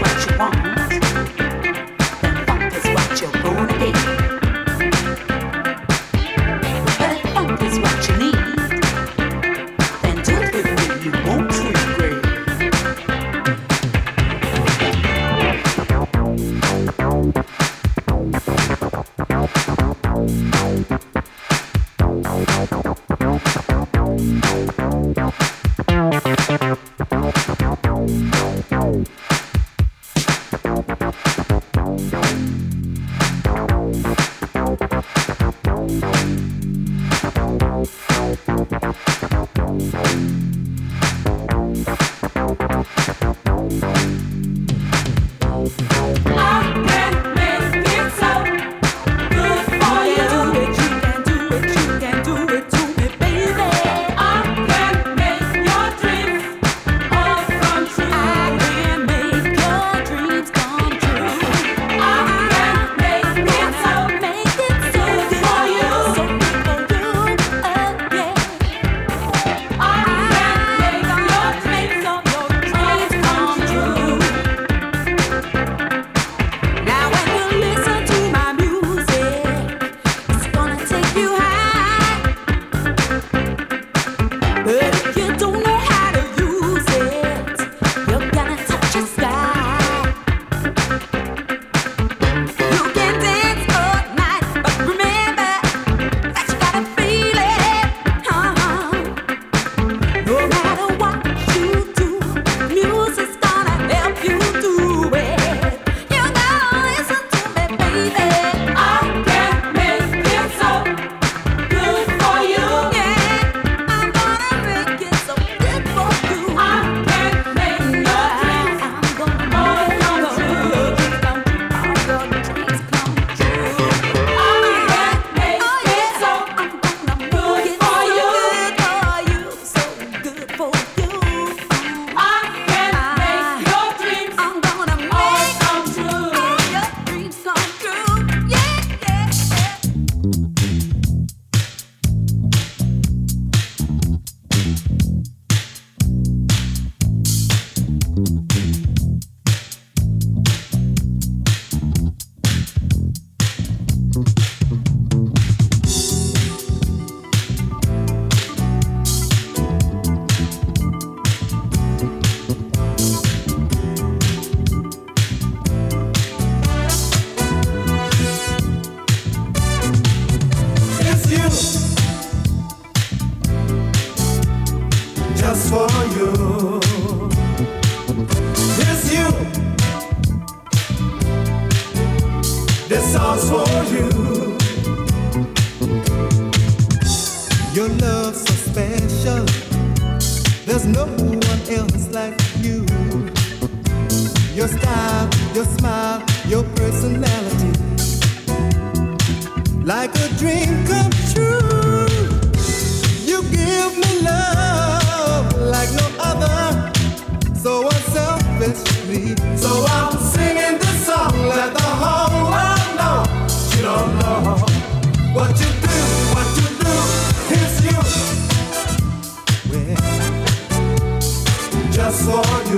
what you want.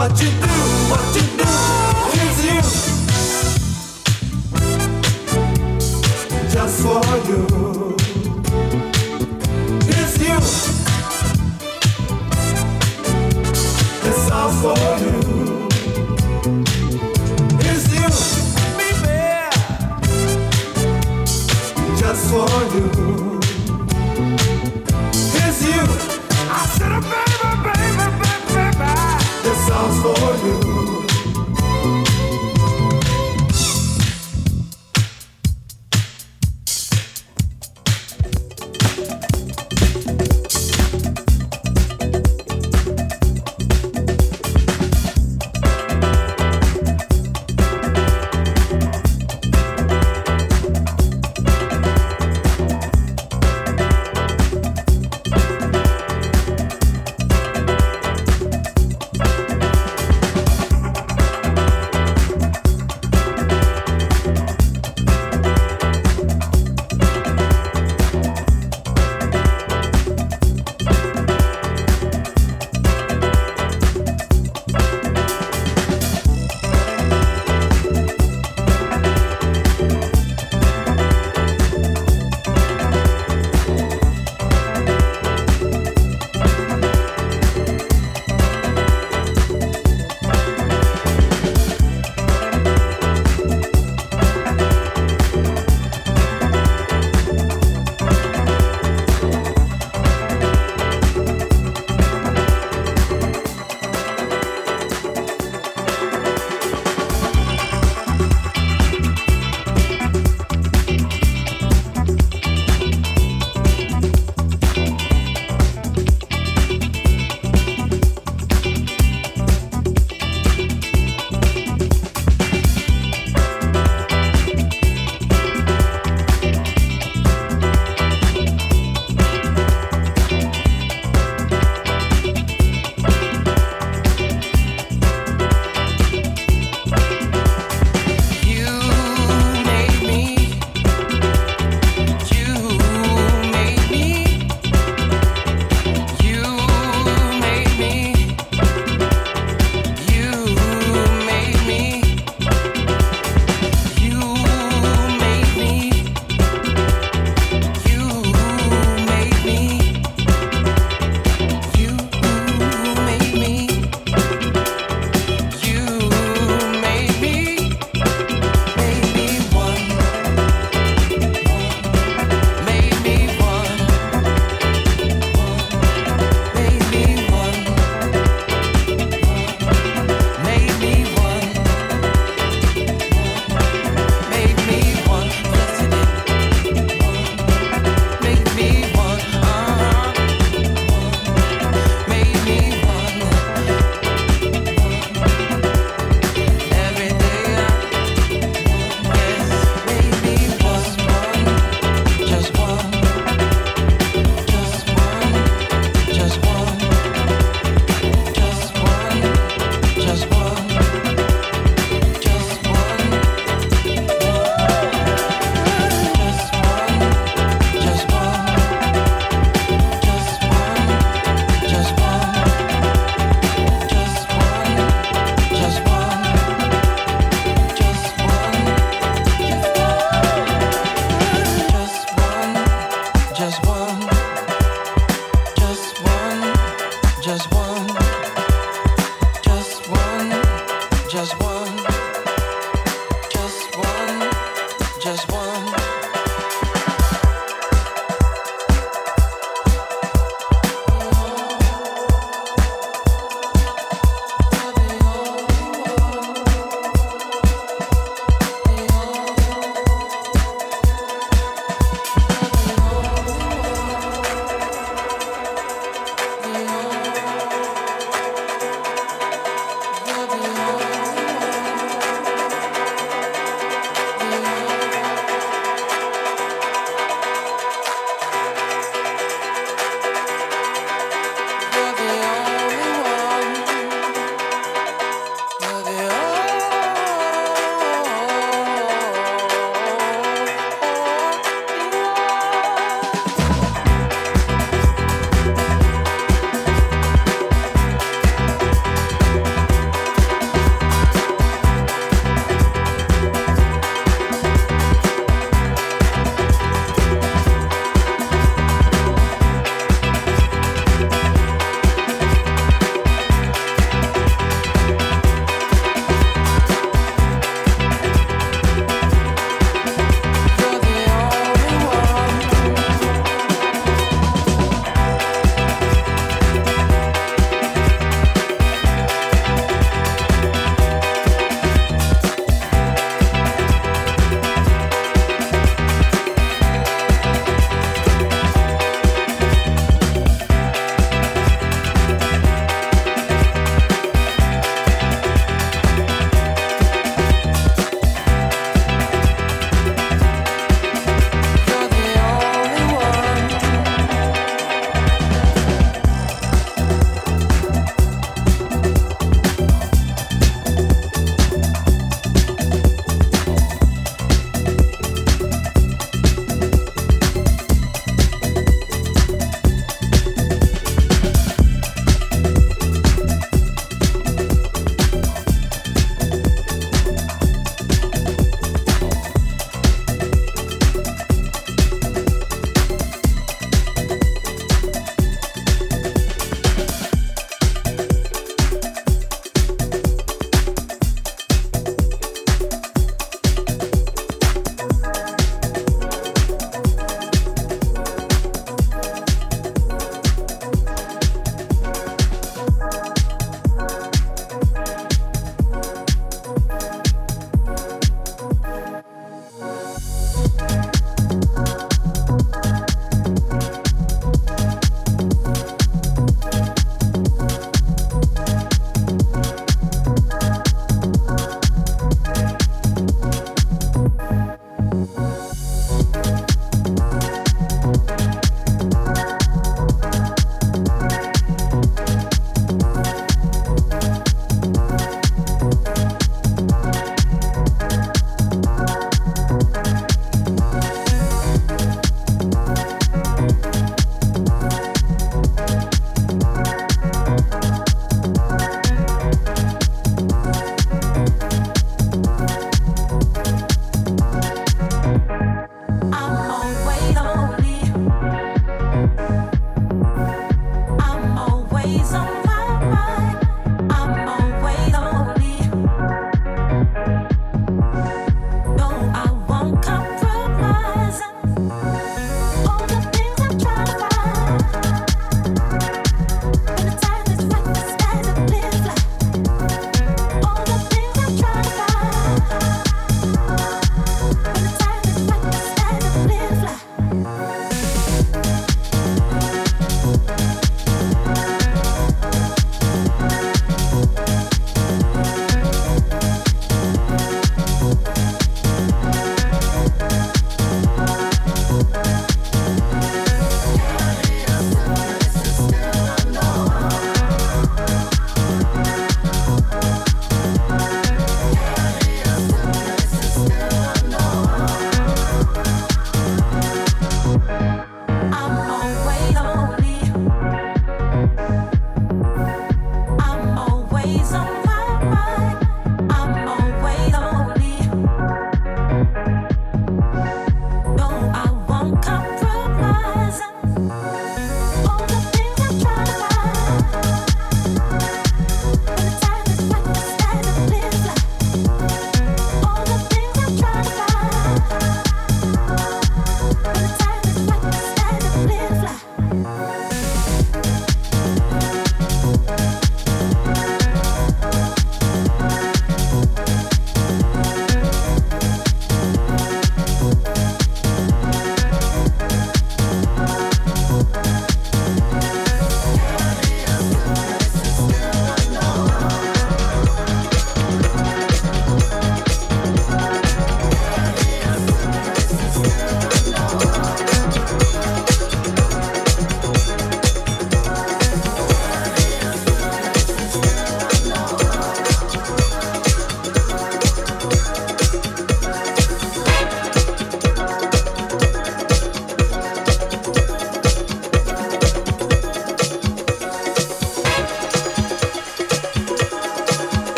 what you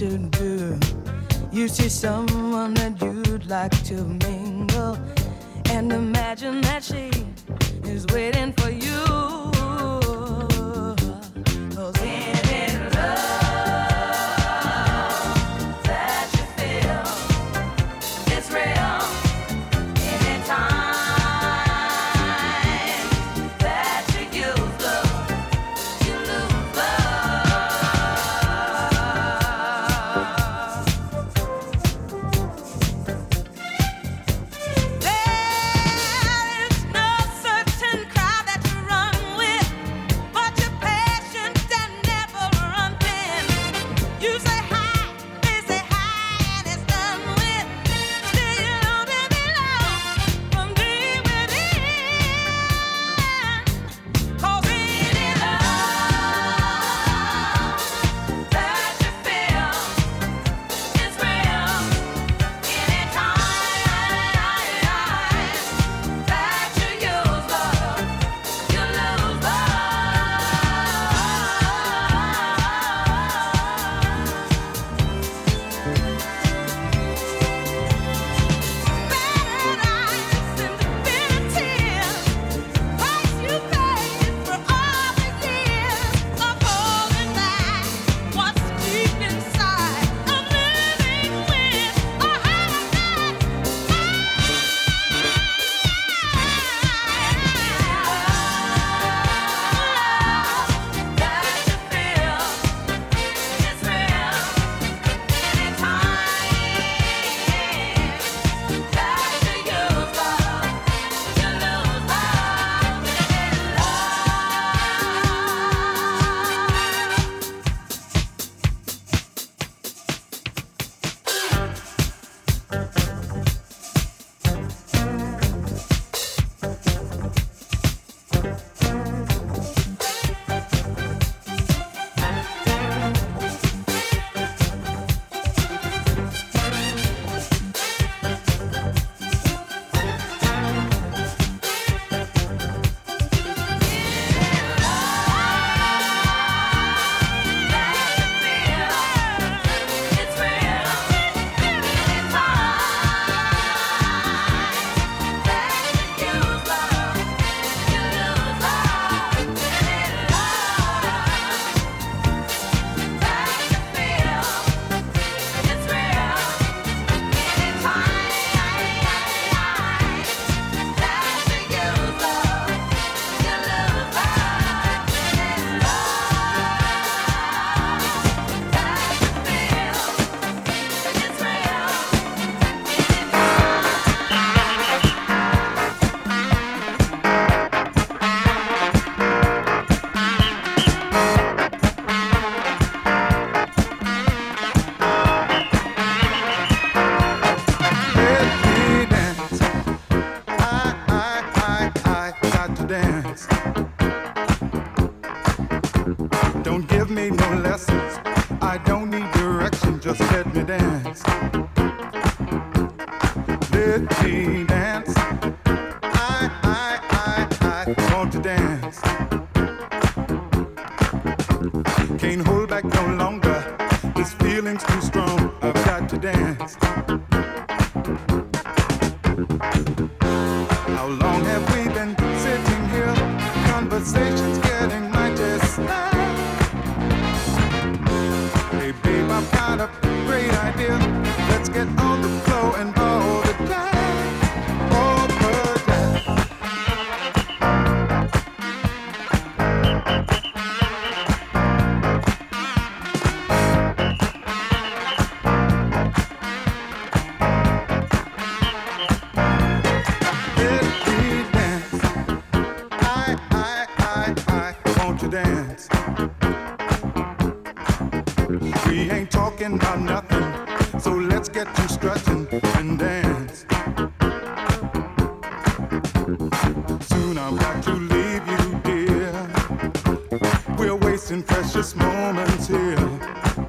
should do. You see someone that to dance. talking about nothing. So let's get to stretching and dance. Soon I've got to leave you, dear. We're wasting precious moments here.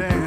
And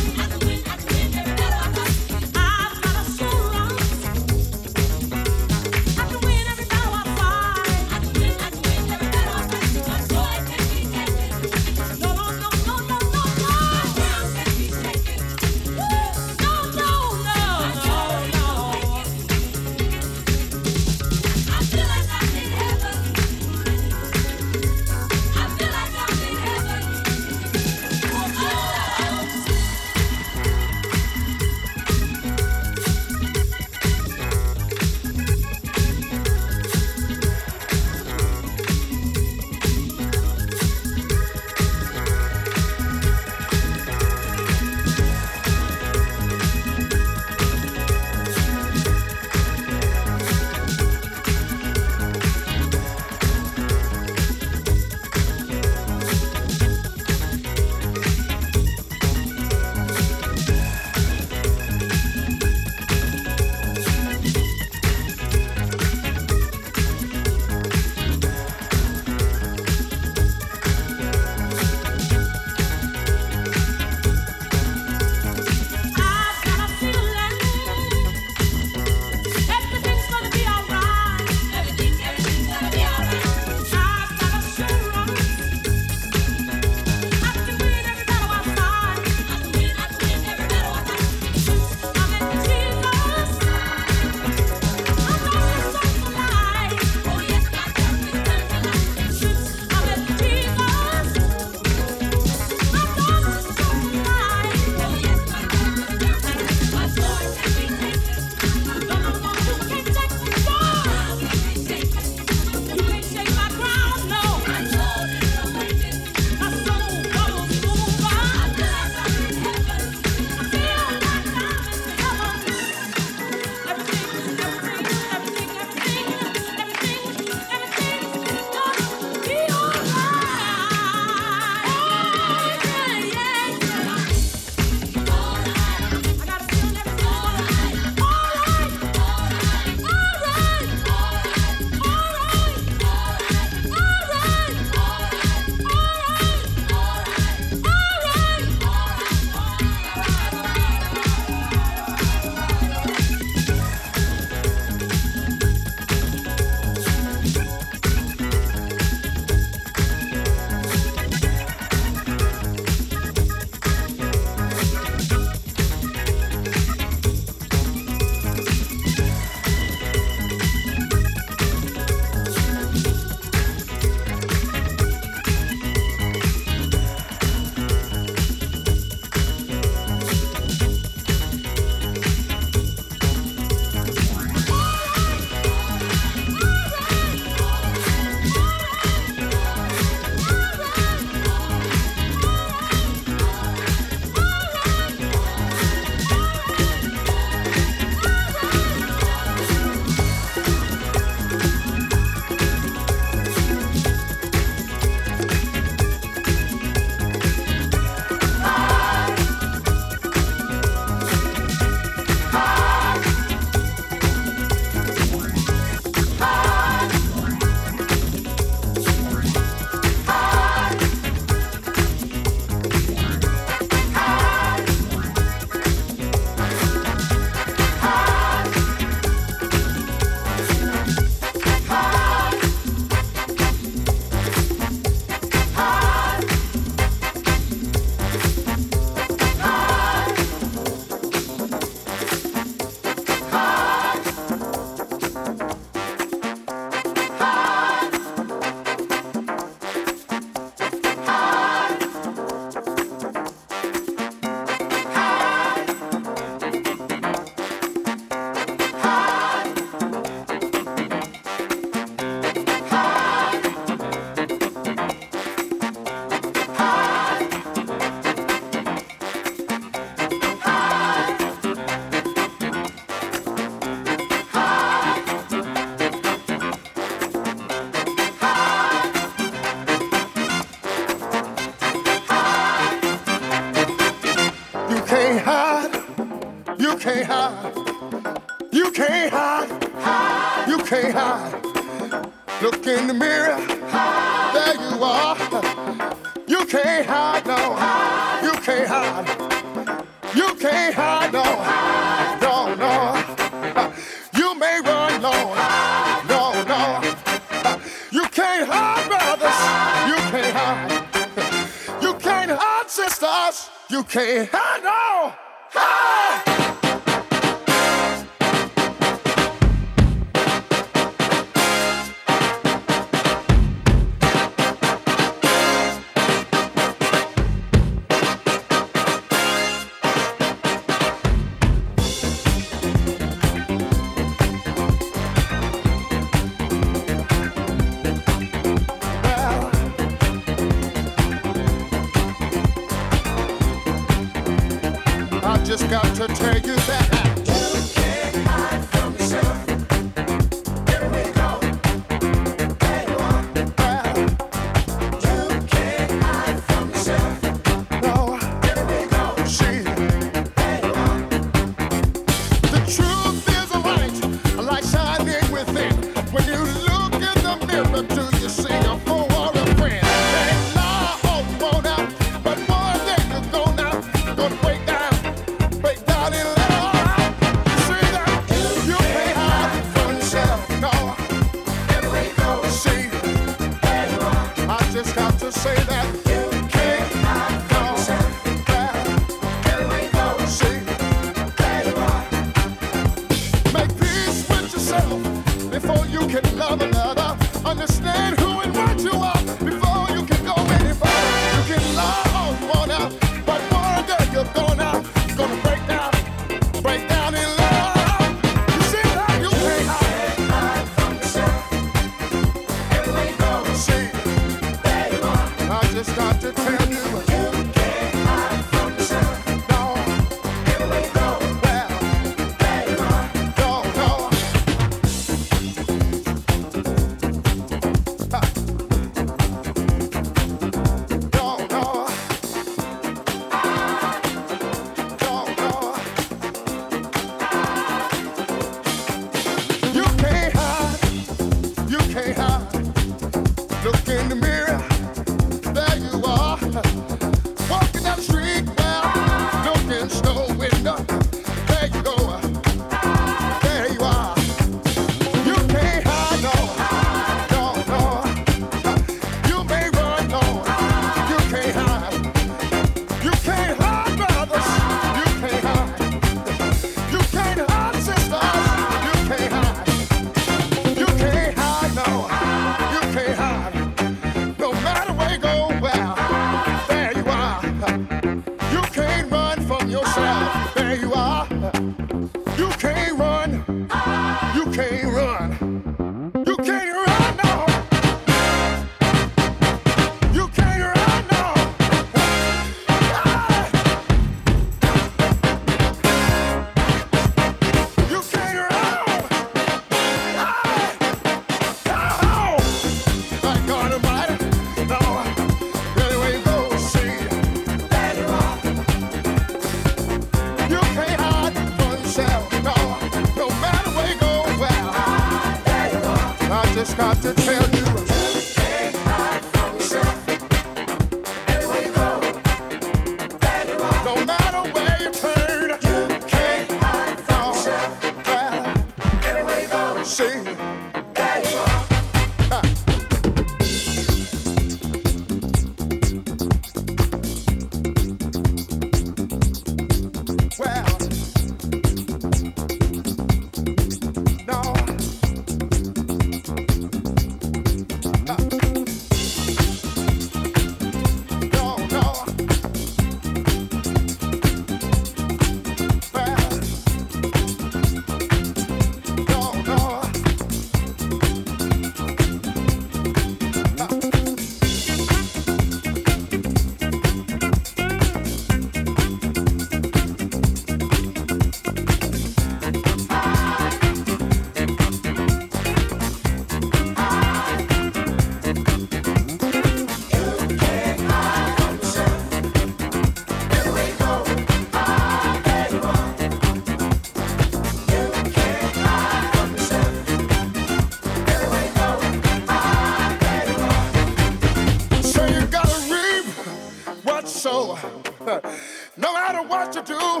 what you do,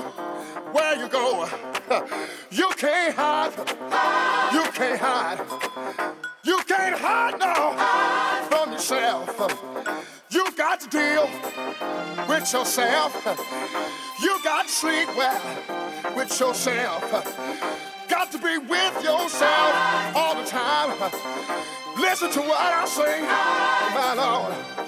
where you go. You can't hide. You can't hide. You can't hide no from yourself. You got to deal with yourself. You got to sleep well with yourself. Got to be with yourself all the time. Listen to what I sing, my Lord.